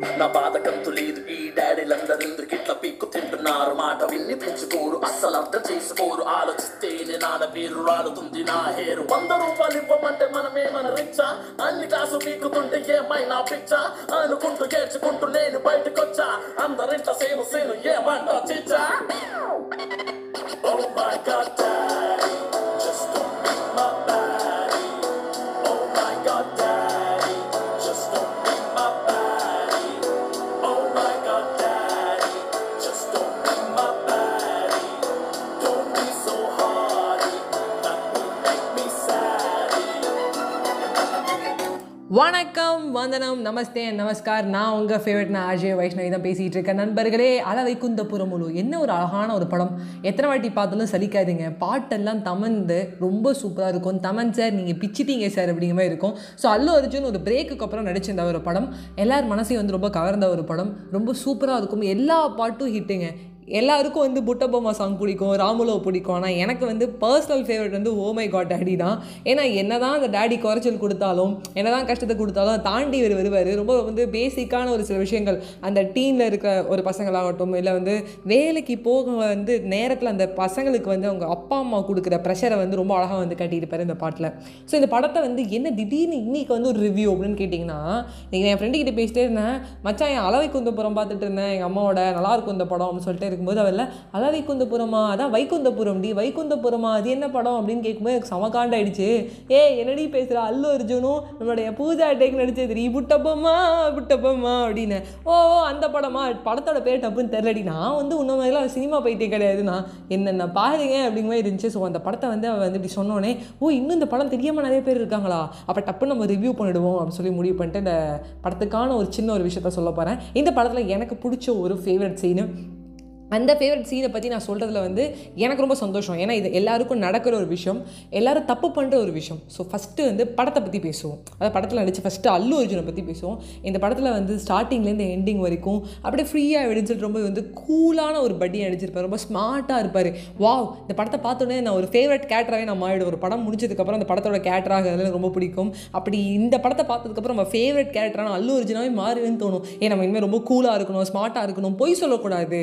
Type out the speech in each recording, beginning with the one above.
నా బాధ కంతు లేదు ఈ డాడీలందరెందుకు ఇట్లా పీక్కు తింటున్నారు. మాట విన్ని పెంచుకోరు అస్సలు అర్థం చేసుకోరు. ఆలోచిస్తేనే నాన్న పేరు రాలుతుంది నా హేరు. వంద రూపాయలు ఇవ్వమంటే మనమే రిచ్చా? అన్ని కాసు పీకుతుంటే ఏమైనా పిచ్చా? అనుకుంటూ గేర్చుకుంటూ నేను బయటకొచ్చా? అందరింట సేను సేను ఏమంటా చిచ్చా? Oh my god, வணக்கம் வந்தனம் நமஸ்தே நமஸ்கார். நான் உங்கள் ஃபேவரட் நான் அஜய் வைஷ்ணவி தான் பேசிகிட்டு இருக்கேன். நண்பர்களே அலவை குந்த புறமுழு என்ன ஒரு அழகான ஒரு படம். எத்தனை வாட்டி பார்த்தாலும் சலிக்காதீங்க. பாட்டெல்லாம் தமந்து ரொம்ப சூப்பராக இருக்கும். தமன் சார் நீங்கள் பிச்சிட்டீங்க சார் அப்படிங்கிற மாதிரி இருக்கும். ஸோ அல்லு அர்ஜுன் ஒரு பிரேக்குக்கு அப்புறம் நடிச்சிருந்த ஒரு படம். எல்லார் மனசையும் வந்து ரொம்ப கவர்ந்த ஒரு படம். ரொம்ப சூப்பராக இருக்கும். எல்லா பாட்டும் ஹிட்டுங்க எல்லாருக்கும் வந்து புட்டபொம்மா சாங் பிடிக்கும் ராமுலோ பிடிக்கும். ஆனால் எனக்கு வந்து பர்சனல் ஃபேவரட் வந்து ஓமை காட் டேடி தான். ஏன்னா என்ன தான் அந்த டேடி குறைச்சல் கொடுத்தாலும் என்ன தான் கஷ்டத்தை கொடுத்தாலும் அதை தாண்டி இவர் வருவார். ரொம்ப வந்து பேசிக்கான ஒரு சில விஷயங்கள். அந்த டீமில் இருக்கிற ஒரு பசங்களாகட்டும் இல்லை வந்து வேலைக்கு போக வந்து நேரத்தில் அந்த பசங்களுக்கு வந்து அவங்க அப்பா அம்மா கொடுக்குற ப்ரெஷரை வந்து ரொம்ப அழகாக வந்து கட்டியிருப்பார் இந்த பாட்டில். ஸோ இந்த படத்தை வந்து என்ன திடீர்னு இன்றைக்கி வந்து ஒரு ரிவ்யூ அப்படின்னு கேட்டிங்கன்னா நீங்கள் என் ஃப்ரெண்டு கிட்ட பேசிட்டே இருந்தேன் மச்சான் என் அளவை குந்தபுரம் பார்த்துட்டு இருந்தேன். எங்கள் அம்மாவோட நல்லாயிருக்கும் இந்த படம் அப்படின்னு சொல்லிட்டு கேட்கும்போது அவள் அல வைகுந்தபுரமா? அதான் வைகுந்தபுரம் டி வைகுந்தபுரமா? அது என்ன படம் அப்படின்னு கேட்கும்போது எனக்கு சமகாண்ட் ஆயிடுச்சு ஏ என்னடி பேசுகிற அல்லு அர்ஜுனும் நம்மளுடைய பூஜா டேக் நடிச்சது நீ புட்டப்பம்மா புட்டப்பம்மா அப்படின்னு. ஓ ஓ, அந்த படமா? படத்தோட பேர் டப்புன்னு தெரிலடி நான் வந்து உன்ன மாதிரிலாம் சினிமா போயிட்டே கிடையாது. நான் என்னென்ன பாருங்க அப்படிங்கிற மாதிரி இருந்துச்சு. ஸோ அந்த படத்தை வந்து அவள் வந்து இப்படி சொன்னோன்னே ஓ இன்னும் இந்த படம் தெரியாமல் நிறைய பேர் இருக்காங்களா? அப்போ டப்புன்னு நம்ம ரிவ்யூ பண்ணிடுவோம் அப்படின்னு சொல்லி முடிவு பண்ணிட்டு இந்த படத்துக்கான ஒரு சின்ன ஒரு விஷயத்த சொல்ல போகிறேன் இந்த படத்தில் எனக்கு பிடிச்ச ஒரு ஃபேவரட் சீனு அந்த ஃபேவரட் சீனை பற்றி நான் சொல்கிறதுல வந்து எனக்கு ரொம்ப சந்தோஷம். ஏன்னா இது எல்லாருக்கும் நடக்கிற ஒரு விஷயம். எல்லாரும் தப்பு பண்ணுற ஒரு விஷயம். ஸோ ஃபஸ்ட்டு வந்து படத்தை பற்றி பேசுவோம். அதாவது படத்தில் நடிச்சு ஃபஸ்ட்டு அல்லு அர்ஜுனை பற்றி பேசுவோம். இந்த படத்தில் வந்து ஸ்டார்டிங்லேருந்து எண்டிங் வரைக்கும் அப்படியே ஃப்ரீயாக விடுன்னு சொல்லிட்டு ரொம்ப வந்து கூலான ஒரு பட்டி நடிச்சிருப்பார். ரொம்ப ஸ்மார்ட்டாக இருப்பார். வாவ் இந்த படத்தை பார்த்தோன்னே நான் ஒரு ஃபேவரட் கேரக்டராகவே நான் மாறிடுவேன். ஒரு படம் முடிச்சதுக்கப்புறம் அந்த படத்தோட கேரக்டராக அதெல்லாம் ரொம்ப பிடிக்கும். அப்படி இந்த படத்தை பார்த்ததுக்கப்புறம் நம்ம ஃபேவரட் கேரக்டரான அல்லு அர்ஜுனாவே மாறுவேன்னு தோணும். ஏன் நம்ம இனிமேல் ரொம்ப கூலாக இருக்கணும் ஸ்மார்ட்டாக இருக்கணும். பொய் சொல்லக்கூடாது.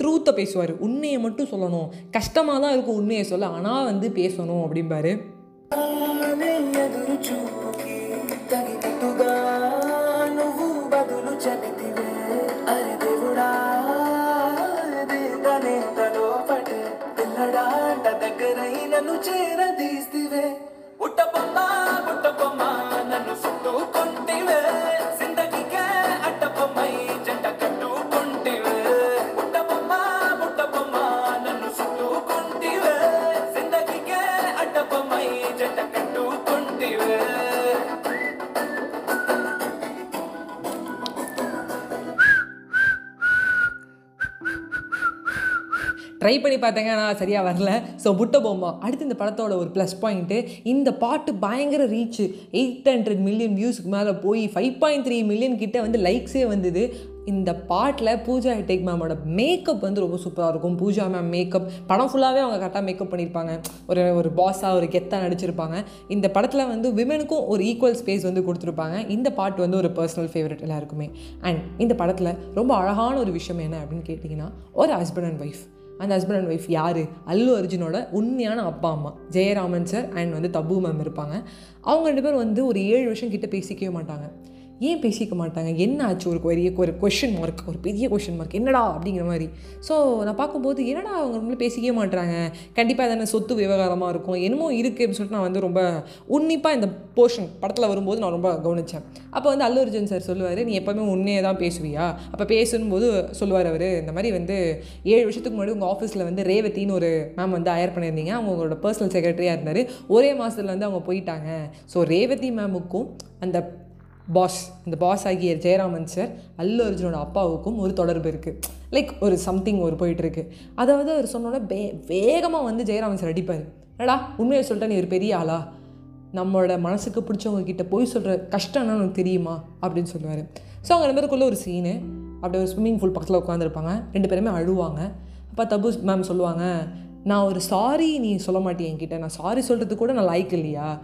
ட்ரூ ட்ரூத்தை பேசுவார் உண்மையை மட்டும் சொல்லணும் கஷ்டமாக தான் இருக்கும் உண்மையை சொல்ல ஆனால் வந்து பேசணும் அப்படிம்பாரு తానే ఎదురు చూపుకి తగినట్టుగా ட்ரை பண்ணி பார்த்தேங்க ஆனால் சரியாக வரல. ஸோ புட்ட பொம்மா. அடுத்து இந்த படத்தோட ஒரு ப்ளஸ் பாயிண்ட்டு இந்த பாட்டு பயங்கர ரீச் எயிட் ஹண்ட்ரட் மில்லியன் வியூஸ்க்கு மேலே போய் ஃபைவ் பாயிண்ட் த்ரீ மில்லியன் கிட்ட வந்து லைக்ஸே வந்தது. இந்த பாட்டில் பூஜா ஹெட்டேக் மேமோட மேக்கப் வந்து ரொம்ப சூப்பராக இருக்கும். பூஜா மேம் மேக்கப் படம் ஃபுல்லாகவே அவங்க கரெக்டாக மேக்கப் பண்ணியிருப்பாங்க ஒரு ஒரு பாஸாக ஒரு கெத்தாக நடிச்சிருப்பாங்க. இந்த படத்தில் வந்து விமனுக்கும் ஒரு ஈக்குவல் ஸ்பேஸ் வந்து கொடுத்துருப்பாங்க. இந்த பாட்டு வந்து ஒரு பர்சனல் ஃபேவரட் எல்லாருக்குமே. அண்ட் இந்த படத்தில் ரொம்ப அழகான ஒரு விஷயம் என்ன அப்படின்னு கேட்டிங்கன்னா ஒரு ஹஸ்பண்ட் அண்ட் ஒய்ஃப் அந்த ஹஸ்பண்ட் அண்ட் ஒய்ஃப் யார்? அல்லு அர்ஜுனோட உண்மையான அப்பா அம்மா. ஜெயராமன் சார் அண்ட் வந்து தபு மேம் இருப்பாங்க. அவங்க ரெண்டு பேரும் வந்து ஒரு ஏழு வருஷம் கிட்ட பேசிக்கவே மாட்டாங்க. ஏன் பேசிக்க மாட்டாங்க? என்ன ஆச்சு ஒரு பெரிய ஒரு கொஷின் மார்க் ஒரு பெரிய கொஷின் மார்க் என்னடா அப்படிங்கிற மாதிரி. ஸோ நான் பார்க்கும்போது என்னடா அவங்க ரொம்ப பேசிக்கவே மாட்டாங்க கண்டிப்பாக எதனா சொத்து விவகாரமாக இருக்கும்? என்னமோ இருக்குது அப்படின்னு சொல்லிட்டு நான் வந்து ரொம்ப உன்னிப்பாக இந்த போர்ஷன் படத்தில் வரும்போது நான் ரொம்ப கவனித்தேன் அப்போ வந்து அல்லு அர்ஜுன் சார் சொல்லுவார் நீ எப்போவுமே உன்னையே தான் பேசுவியா? அப்போ பேசும்போது சொல்லுவார் அவர் இந்த மாதிரி வந்து ஏழு வருஷத்துக்கு முன்னாடி உங்கள் ஆஃபீஸில் வந்து ரேவதின்னு ஒரு மேம் வந்து ஹயர் பண்ணியிருந்தீங்க. அவங்க உங்களோட பர்சனல் செக்ரட்டரியாக இருந்தார். ஒரே மாதத்தில் வந்து அவங்க போயிட்டாங்க. ஸோ ரேவதி மேமுக்கும் அந்த பாஸ் இந்த பாஸ் ஆகிய ஜெயராமன் சார் அல்லு அர்ஜுனோட அப்பாவுக்கும் ஒரு தொடர்பு இருக்குது லைக் ஒரு சம்திங் ஒரு போயிட்டுருக்கு அதாவது அவர் சொன்னோன்னே வே வேகமாக வந்து ஜெயராமன் சார் அடிப்பார். என்னடா உண்மையை சொல்லிட்டா நீ ஒரு பெரிய ஆளா? நம்மளோட மனசுக்கு பிடிச்சவங்க கிட்ட போய் சொல்கிற கஷ்டம் உனக்கு தெரியுமா? அப்படின்னு சொல்லுவார். ஸோ அவங்க ரெண்டு பேருக்குள்ள ஒரு சீனு அப்படியே ஒரு ஸ்விம்மிங் பூல் பக்கத்தில் உட்காந்துருப்பாங்க ரெண்டு பேருமே அழுவாங்க. அப்போ தபு மேம் சொல்லுவாங்க நான் ஒரு சாரி நீ சொல்ல மாட்டேன் என்கிட்ட. நான் சாரி சொல்கிறது கூட நான் லைக் இல்லையா?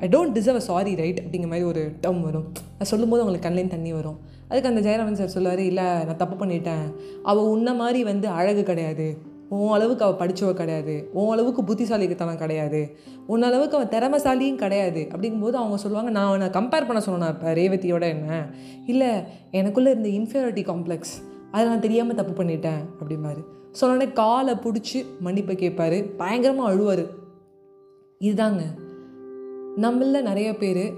I don't deserve a sorry right அப்படிங்கிற மாதிரி ஒரு டேர்ம் வரும். அது சொல்லும்போது அவங்களுக்கு கண்ணிலேயும் தண்ணி வரும். அதுக்கு அந்த ஜெயராமன் சார் சொல்லுவார் இல்லை நான் தப்பு பண்ணிட்டேன். அவள் உன்ன மாதிரி வந்து அழகு கிடையாது. உன் அளவுக்கு அவள் படித்தவ கிடையாது. உன் அளவுக்கு புத்திசாலிக்குத்தனம் கிடையாது. உன் அளவுக்கு அவள் திறமசாலியும் கிடையாது. அப்படிங்கும்போது அவங்க சொல்லுவாங்க நான் அவனை கம்பேர் பண்ண சொன்னேன் இப்போ ரேவதியோட என்ன? இல்லை எனக்குள்ளே இருந்த இன்ஃபீரியாரிட்டி காம்ப்ளெக்ஸ் அதை நான் தெரியாமல் தப்பு பண்ணிட்டேன். அப்படிம்பாரு. சொன்னோடனே காலை பிடிச்சி மன்னிப்பை கேட்பாரு. பயங்கரமாக அழுவார். இதுதாங்க. நம்மள நிறைய பேர்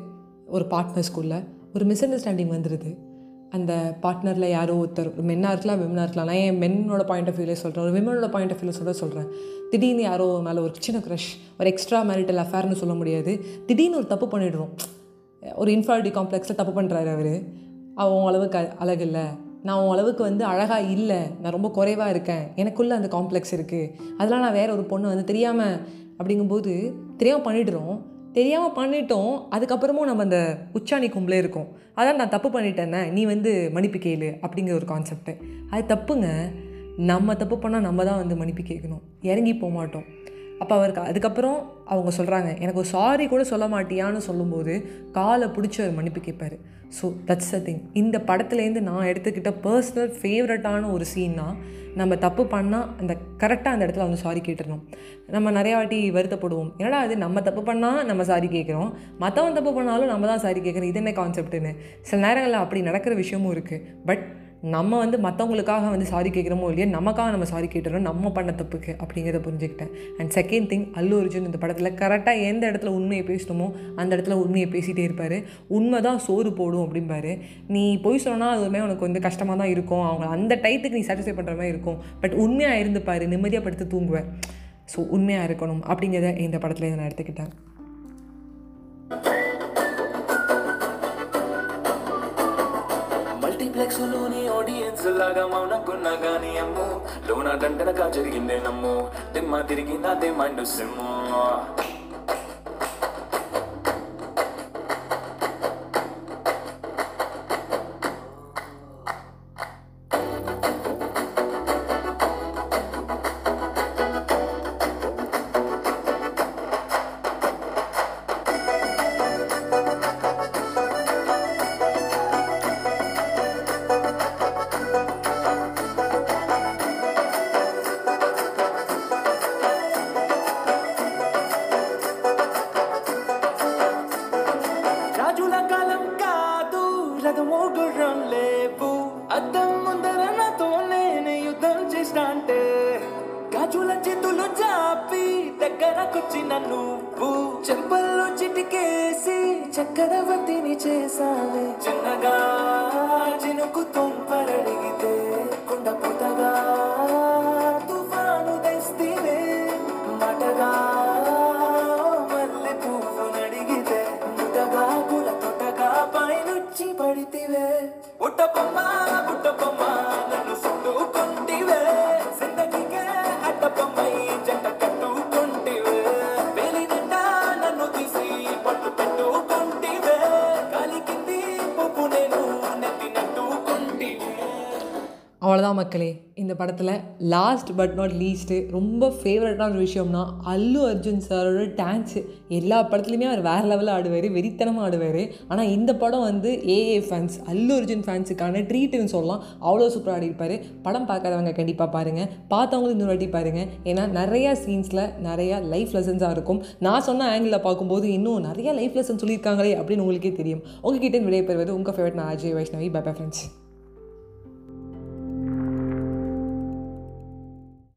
ஒரு பார்ட்னர்ஸ்குள்ளே ஒரு மிஸ் அண்டர்ஸ்டாண்டிங் வந்துடுது அந்த பார்ட்னரில் யாரோ ஒருத்தர் ஒரு மென்னாக இருக்கலாம் விமனாக இருக்கலாம். நான் என் மென்னோட பாயிண்ட் ஆஃப் வியூலே சொல்கிறேன் ஒரு விமனோட பாயிண்ட் ஆஃப் வியூவில் சொல்ல சொல்கிறேன் திடீர்னு யாரோ மேலே ஒரு சின்ன க்ரஷ் ஒரு எக்ஸ்ட்ரா மேரிட்டல் அஃபேர்னு சொல்ல முடியாது. திடீர்னு ஒரு தப்பு பண்ணிடுறோம். ஒரு இன்ஃபாரிட்டி காம்ப்ளெக்ஸில் தப்பு பண்ணுறாரு அவர். அவன் அளவுக்கு அழகு இல்லை. நான் உன் அளவுக்கு வந்து அழகாக இல்லை. நான் ரொம்ப குறைவாக இருக்கேன். எனக்குள்ளே அந்த காம்ப்ளெக்ஸ் இருக்குது அதெல்லாம் நான் வேறு ஒரு பொண்ணு வந்து தெரியாமல் அப்படிங்கும்போது தெரியாமல் பண்ணிடுறோம். தெரியாமல் பண்ணிட்டோம் அதுக்கப்புறமும் நம்ம அந்த உச்சாணி கும்பலே இருக்கோம். அதான் நான் தப்பு பண்ணிட்டேனே நீ வந்து மன்னிப்பு கேளு அப்படிங்கிற ஒரு கான்செப்ட்டு அது தப்புங்க. நம்ம தப்பு பண்ணால் நம்ம தான் வந்து மன்னிப்பு கேட்கணும். இறங்கி போக மாட்டோம் அப்போ அவருக்கு அதுக்கப்புறம் அவங்க சொல்கிறாங்க எனக்கு ஒரு சாரி கூட சொல்ல மாட்டியான்னு சொல்லும்போது காலை பிடிச்சி அவர் மன்னிப்பு கேட்பார் ஸோ தட்ஸ் அ திங் இந்த படத்துலேருந்து நான் எடுத்துக்கிட்ட பர்சனல் ஃபேவரட்டான ஒரு சீன்னா நம்ம தப்பு பண்ணால் அந்த கரெக்டாக அந்த இடத்துல வந்து சாரி கேட்டுடணும் நம்ம நிறையா வாட்டி வருத்தப்படுவோம். என்னடா அது நம்ம தப்பு பண்ணால் நம்ம சாரி கேட்குறோம். மற்றவன் தப்பு பண்ணாலும் நம்ம தான் சாரி கேட்குறோம். இது என்ன கான்செப்ட்டுன்னு சில நேரங்களில் அப்படி நடக்கிற விஷயமும் இருக்குது பட் நம்ம வந்து மற்றவங்களுக்காக வந்து சாரி கேட்குறோமோ இல்லையா நமக்காக நம்ம சாரி கேட்டுறோம் நம்ம பண்ண தப்புக்கு அப்படிங்கிறத புரிஞ்சுக்கிட்டேன். And second thing Allu Arjun இந்த படத்தில் கரெக்டாக எந்த இடத்துல உண்மையை பேசணுமோ அந்த இடத்துல உண்மையை பேசிகிட்டே இருப்பார். உண்மை தான் சோறு போடும் அப்படிம்பாரு. நீ போய் சொன்னால் அதுவுமே உனக்கு வந்து கஷ்டமாக தான் இருக்கும். அவங்க அந்த டயத்துக்கு நீ சாட்டிஸ்ஃபை பண்ணுற மாதிரி இருக்கும். பட் உண்மையாக இருந்துப்பார் நிம்மதியாக படுத்து தூங்குவேன். ஸோ உண்மையாக இருக்கணும் அப்படிங்கிறத இந்த படத்தில் நான் எடுத்துக்கிட்டேன். మల్టీప్లెక్స్లోని ఆడియన్స్ లాగా మౌనకున్నా గానీ అమ్ము లోన దండనగా జరిగిందే నమ్ము. దిమ్మ తిరిగి నాదే మైండ్ సిమ్ము. చక్రవర్తిని చేసావే చిన్నగా చినుకు తుంపరడిగితే కుండ పుటగా తుఫాను తెస్తివే. మటగా మల్లె పువ్వు నడిగితే ముటగా కుల తొటగా పైనుచ్చి పడితివే. ఉట్ట పొమ్మా அவ்வளோதான் மக்களே. இந்த படத்தில் லாஸ்ட் பட் நாட் லீஸ்ட்டு ரொம்ப ஃபேவரட்டான ஒரு விஷயம்னா அல்லு அர்ஜுன் சாரோட டான்ஸு எல்லா படத்துலையுமே அவர் வேறு லெவலில் ஆடுவார் வெறித்தனமாக ஆடுவார். ஆனால் இந்த படம் வந்து ஏஏ ஃபேன்ஸ் அல்லு அர்ஜுன் ஃபேன்ஸுக்கான ட்ரீட்டுன்னு சொல்லலாம். அவ்வளோ சூப்பராக ஆடிருப்பார் படம் பார்க்காதவங்க கண்டிப்பாக பாருங்கள் பார்த்தவங்களும் இன்னொரு வாட்டி பாருங்கள் ஏன்னா நிறையா சீன்ஸில் நிறையா லைஃப் லெசன்ஸாக இருக்கும். நான் சொன்ன ஆங்கிளில் பார்க்கும்போது இன்னும் நிறைய லைஃப் லெசன் சொல்லியிருக்காங்களே அப்படின்னு உங்களுக்கே தெரியும். உங்ககிட்ட விடைபெறுவது உங்கள் ஃபேவரட் நான் Ajay Vaishnavi. Bye bye friends